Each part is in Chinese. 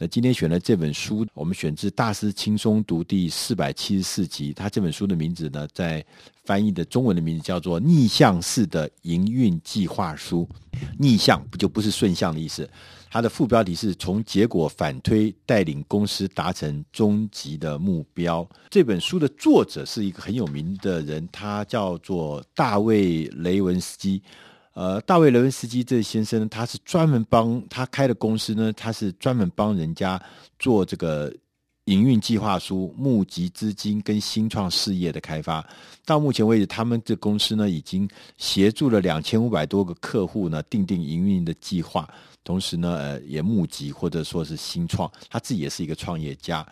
那今天选的这本书，我们选自《大师轻松读》第四百七十四集。他这本书的名字呢，在翻译的中文的名字叫做《逆向式的营运计划书》。逆向不就不是顺向的意思？它的副标题是从结果反推，带领公司达成终极的目标。这本书的作者是一个很有名的人，他叫做大卫·雷文斯基。呃，大卫·雷文斯基这先生，他是专门帮他开的公司呢，他是专门帮人家做这个营运计划书、募集资金跟新创事业的开发。到目前为止，他们这公司呢，已经协助了两千五百多个客户呢，订定营运的计划，同时呢，呃，也募集或者说是新创。他自己也是一个创业家。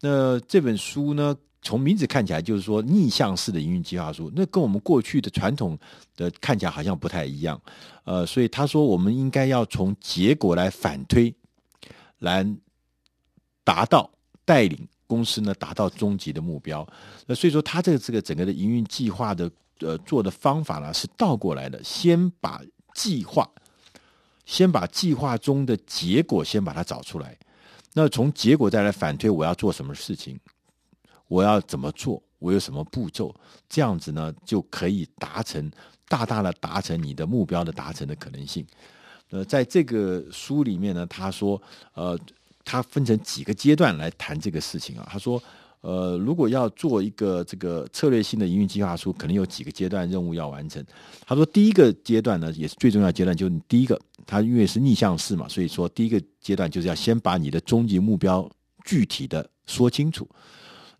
那这本书呢，从名字看起来就是说逆向式的营运计划书，那跟我们过去的传统的看起来好像不太一样，呃，所以他说我们应该要从结果来反推，来达到带领公司呢达到终极的目标。那所以说他这个这个整个的营运计划的呃做的方法呢是倒过来的，先把计划，先把计划中的结果先把它找出来，那从结果再来反推我要做什么事情。我要怎么做？我有什么步骤？这样子呢，就可以达成大大的达成你的目标的达成的可能性。呃，在这个书里面呢，他说，呃，他分成几个阶段来谈这个事情啊。他说，呃，如果要做一个这个策略性的营运计划书，可能有几个阶段任务要完成。他说，第一个阶段呢，也是最重要阶段，就是你第一个，他因为是逆向式嘛，所以说第一个阶段就是要先把你的终极目标具体的说清楚。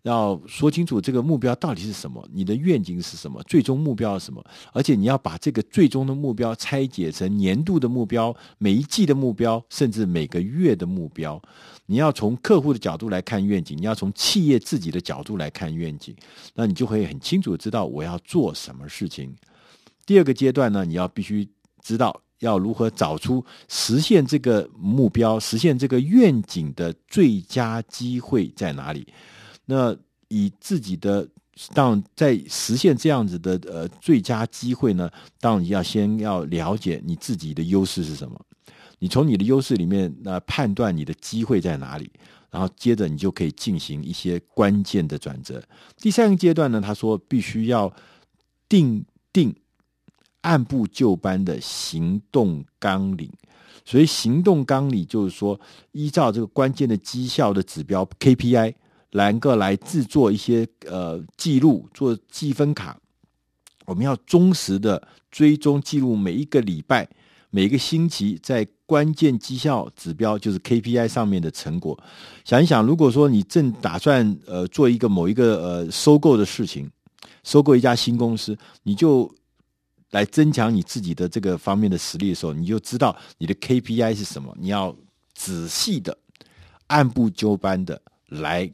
要说清楚这个目标到底是什么，你的愿景是什么，最终目标是什么？而且你要把这个最终的目标拆解成年度的目标、每一季的目标，甚至每个月的目标。你要从客户的角度来看愿景，你要从企业自己的角度来看愿景，那你就会很清楚知道我要做什么事情。第二个阶段呢，你要必须知道要如何找出实现这个目标、实现这个愿景的最佳机会在哪里。那以自己的当在实现这样子的呃最佳机会呢，当然你要先要了解你自己的优势是什么，你从你的优势里面那判断你的机会在哪里，然后接着你就可以进行一些关键的转折。第三个阶段呢，他说必须要定定按部就班的行动纲领，所以行动纲领就是说依照这个关键的绩效的指标 KPI。来个来制作一些呃记录，做积分卡。我们要忠实的追踪记录每一个礼拜、每一个星期在关键绩效指标，就是 KPI 上面的成果。想一想，如果说你正打算呃做一个某一个呃收购的事情，收购一家新公司，你就来增强你自己的这个方面的实力的时候，你就知道你的 KPI 是什么。你要仔细的、按部就班的来。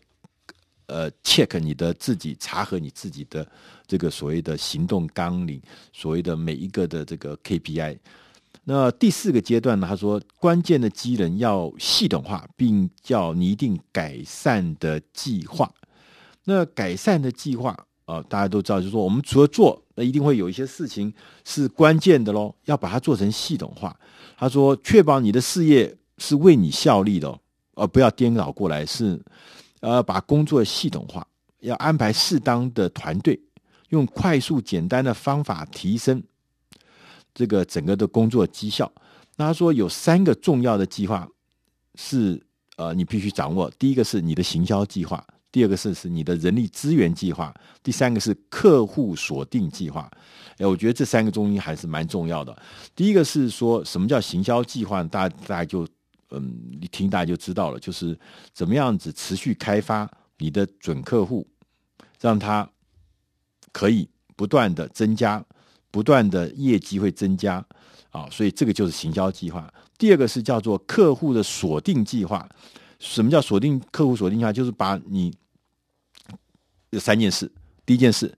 呃，check 你的自己，查核你自己的这个所谓的行动纲领，所谓的每一个的这个 KPI。那第四个阶段呢，他说关键的机能要系统化，并要拟定改善的计划。那改善的计划啊，大家都知道，就是说我们除了做，那一定会有一些事情是关键的喽，要把它做成系统化。他说，确保你的事业是为你效力的，而不要颠倒过来是。呃，把工作系统化，要安排适当的团队，用快速简单的方法提升这个整个的工作绩效。那他说有三个重要的计划是呃，你必须掌握。第一个是你的行销计划，第二个是是你的人力资源计划，第三个是客户锁定计划。哎，我觉得这三个东西还是蛮重要的。第一个是说什么叫行销计划？大家大家就。嗯，一听大家就知道了，就是怎么样子持续开发你的准客户，让他可以不断的增加，不断的业绩会增加啊，所以这个就是行销计划。第二个是叫做客户的锁定计划。什么叫锁定客户锁定计划？就是把你有三件事，第一件事，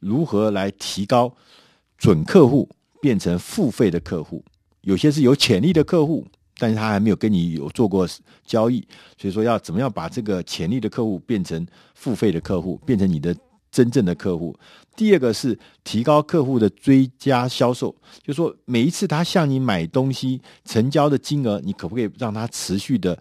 如何来提高准客户变成付费的客户？有些是有潜力的客户。但是他还没有跟你有做过交易，所以说要怎么样把这个潜力的客户变成付费的客户，变成你的真正的客户。第二个是提高客户的追加销售，就是说每一次他向你买东西成交的金额，你可不可以让他持续的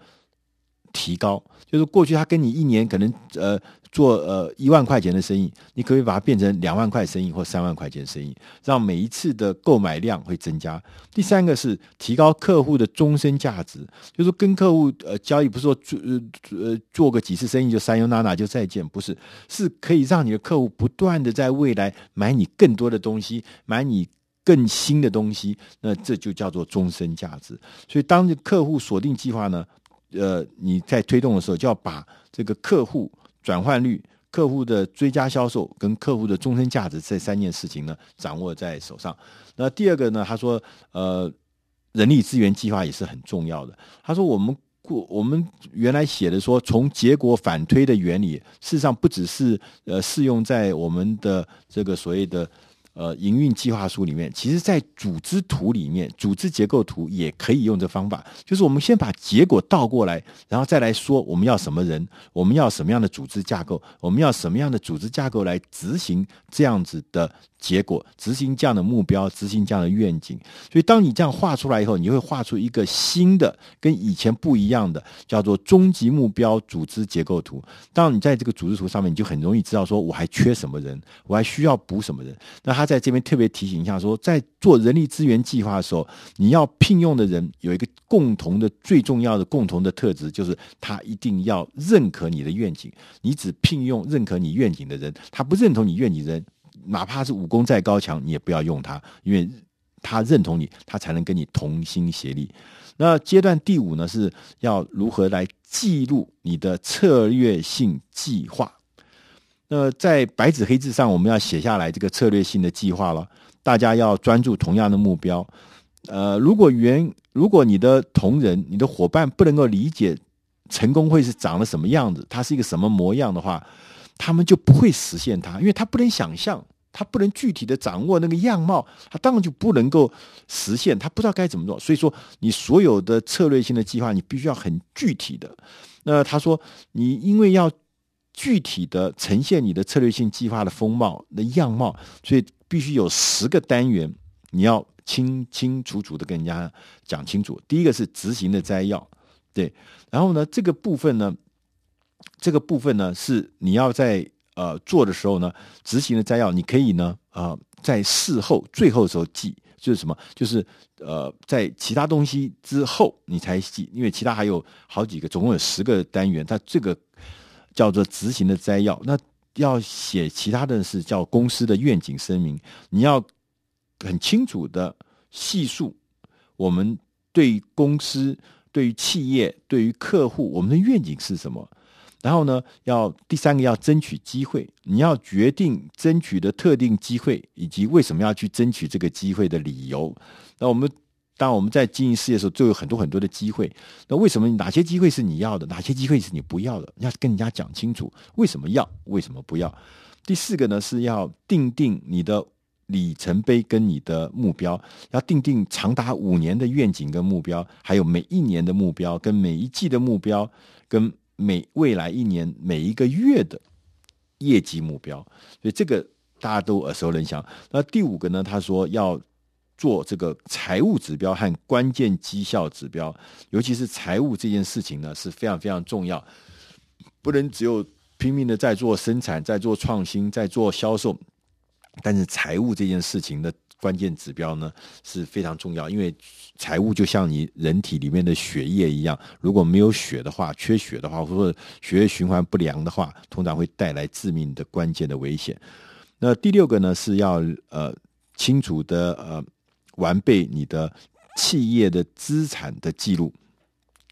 提高，就是过去他跟你一年可能呃做呃一万块钱的生意，你可以把它变成两万块生意或三万块钱生意，让每一次的购买量会增加。第三个是提高客户的终身价值，就是跟客户呃交易不是说做呃呃做个几次生意就三优娜娜就再见，不是，是可以让你的客户不断的在未来买你更多的东西，买你更新的东西，那这就叫做终身价值。所以当客户锁定计划呢，呃，你在推动的时候，就要把这个客户转换率、客户的追加销售跟客户的终身价值这三件事情呢，掌握在手上。那第二个呢，他说，呃，人力资源计划也是很重要的。他说，我们过我们原来写的说，从结果反推的原理，事实上不只是呃适用在我们的这个所谓的。呃，营运计划书里面，其实，在组织图里面，组织结构图也可以用这方法。就是我们先把结果倒过来，然后再来说我们要什么人，我们要什么样的组织架构，我们要什么样的组织架构来执行这样子的结果，执行这样的目标，执行这样的愿景。所以，当你这样画出来以后，你会画出一个新的、跟以前不一样的，叫做终极目标组织结构图。当你在这个组织图上面，你就很容易知道说，我还缺什么人，我还需要补什么人。那他。在这边特别提醒一下说，在做人力资源计划的时候，你要聘用的人有一个共同的、最重要的共同的特质，就是他一定要认可你的愿景。你只聘用认可你愿景的人，他不认同你愿景的人，哪怕是武功再高强，你也不要用他，因为他认同你，他才能跟你同心协力。那阶段第五呢，是要如何来记录你的策略性计划。那在白纸黑字上，我们要写下来这个策略性的计划了。大家要专注同样的目标。呃，如果原如果你的同仁、你的伙伴不能够理解成功会是长得什么样子，它是一个什么模样的话，他们就不会实现它，因为他不能想象，他不能具体的掌握那个样貌，他当然就不能够实现，他不知道该怎么做。所以说，你所有的策略性的计划，你必须要很具体的。那他说，你因为要。具体的呈现你的策略性计划的风貌的样貌，所以必须有十个单元，你要清清楚楚的跟人家讲清楚。第一个是执行的摘要，对，然后呢，这个部分呢，这个部分呢是你要在呃做的时候呢，执行的摘要，你可以呢呃在事后最后的时候记，就是什么，就是呃在其他东西之后你才记，因为其他还有好几个，总共有十个单元，它这个。叫做执行的摘要，那要写其他的是叫公司的愿景声明，你要很清楚的细述我们对公司、对于企业、对于客户，我们的愿景是什么。然后呢，要第三个要争取机会，你要决定争取的特定机会以及为什么要去争取这个机会的理由。那我们。当我们在经营事业的时候，就有很多很多的机会。那为什么哪些机会是你要的，哪些机会是你不要的？要跟人家讲清楚，为什么要，为什么不要。第四个呢，是要定定你的里程碑跟你的目标，要定定长达五年的愿景跟目标，还有每一年的目标，跟每一季的目标，跟每未来一年每一个月的业绩目标。所以这个大家都耳熟能详。那第五个呢，他说要。做这个财务指标和关键绩效指标，尤其是财务这件事情呢，是非常非常重要。不能只有拼命的在做生产、在做创新、在做销售，但是财务这件事情的关键指标呢是非常重要。因为财务就像你人体里面的血液一样，如果没有血的话，缺血的话，或者血液循环不良的话，通常会带来致命的关键的危险。那第六个呢，是要呃清楚的呃。完备你的企业的资产的记录，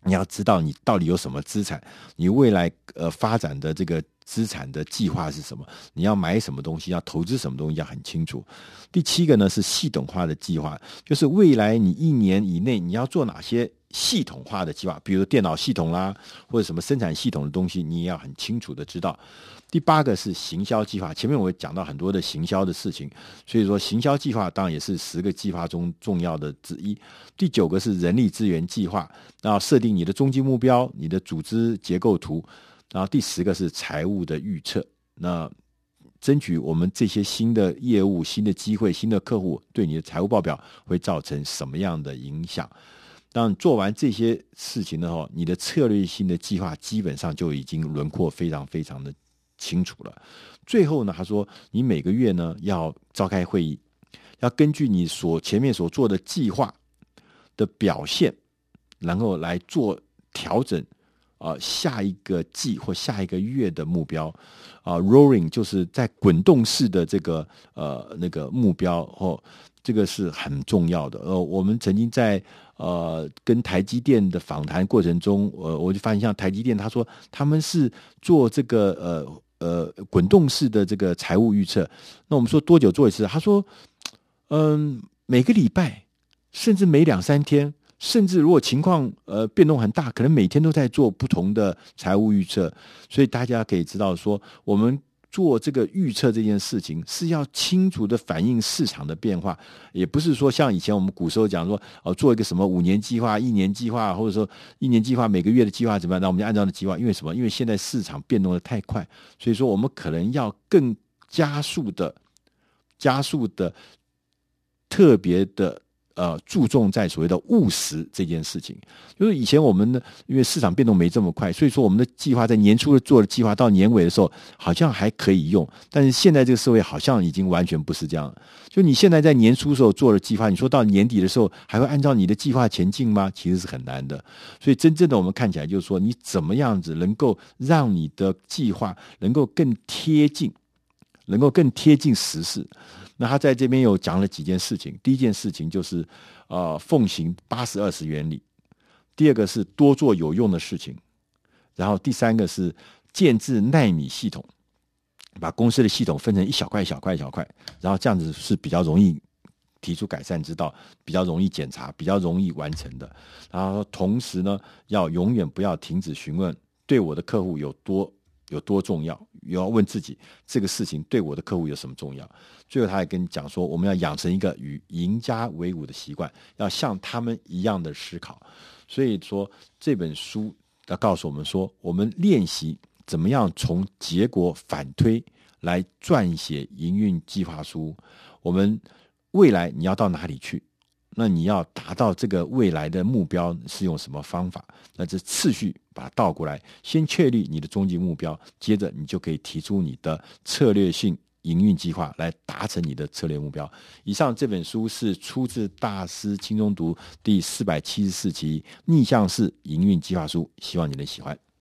你要知道你到底有什么资产，你未来呃发展的这个资产的计划是什么？你要买什么东西？要投资什么东西？要很清楚。第七个呢是系统化的计划，就是未来你一年以内你要做哪些系统化的计划，比如电脑系统啦，或者什么生产系统的东西，你也要很清楚的知道。第八个是行销计划，前面我讲到很多的行销的事情，所以说行销计划当然也是十个计划中重要的之一。第九个是人力资源计划，然后设定你的终极目标、你的组织结构图，然后第十个是财务的预测，那争取我们这些新的业务、新的机会、新的客户对你的财务报表会造成什么样的影响？当做完这些事情的话，你的策略性的计划基本上就已经轮廓非常非常的清楚了。最后呢，他说你每个月呢要召开会议，要根据你所前面所做的计划的表现，然后来做调整。啊，下一个季或下一个月的目标啊，rolling 就是在滚动式的这个呃那个目标哦，这个是很重要的。呃，我们曾经在呃跟台积电的访谈过程中，呃，我就发现像台积电，他说他们是做这个呃呃滚动式的这个财务预测。那我们说多久做一次？他说，嗯，每个礼拜，甚至每两三天。甚至如果情况呃变动很大，可能每天都在做不同的财务预测，所以大家可以知道说，我们做这个预测这件事情是要清楚的反映市场的变化，也不是说像以前我们古时候讲说哦，做一个什么五年计划、一年计划，或者说一年计划每个月的计划怎么样，那我们就按照的计划，因为什么？因为现在市场变动的太快，所以说我们可能要更加速的、加速的、特别的。呃，注重在所谓的务实这件事情，就是以前我们呢，因为市场变动没这么快，所以说我们的计划在年初做的计划，到年尾的时候好像还可以用，但是现在这个社会好像已经完全不是这样。就你现在在年初的时候做的计划，你说到年底的时候还会按照你的计划前进吗？其实是很难的。所以真正的我们看起来就是说，你怎么样子能够让你的计划能够更贴近，能够更贴近时事。那他在这边又讲了几件事情。第一件事情就是，呃，奉行八十二十原理；第二个是多做有用的事情；然后第三个是建制奈米系统，把公司的系统分成一小块、一小块、一小块，然后这样子是比较容易提出改善之道，比较容易检查，比较容易完成的。然后同时呢，要永远不要停止询问，对我的客户有多有多重要。也要问自己，这个事情对我的客户有什么重要？最后，他还跟你讲说，我们要养成一个与赢家为伍的习惯，要像他们一样的思考。所以说，这本书要告诉我们说，我们练习怎么样从结果反推来撰写营运计划书。我们未来你要到哪里去？那你要达到这个未来的目标是用什么方法？那这次序把它倒过来，先确立你的终极目标，接着你就可以提出你的策略性营运计划来达成你的策略目标。以上这本书是出自大师轻松读第四百七十四期逆向式营运计划书，希望你能喜欢。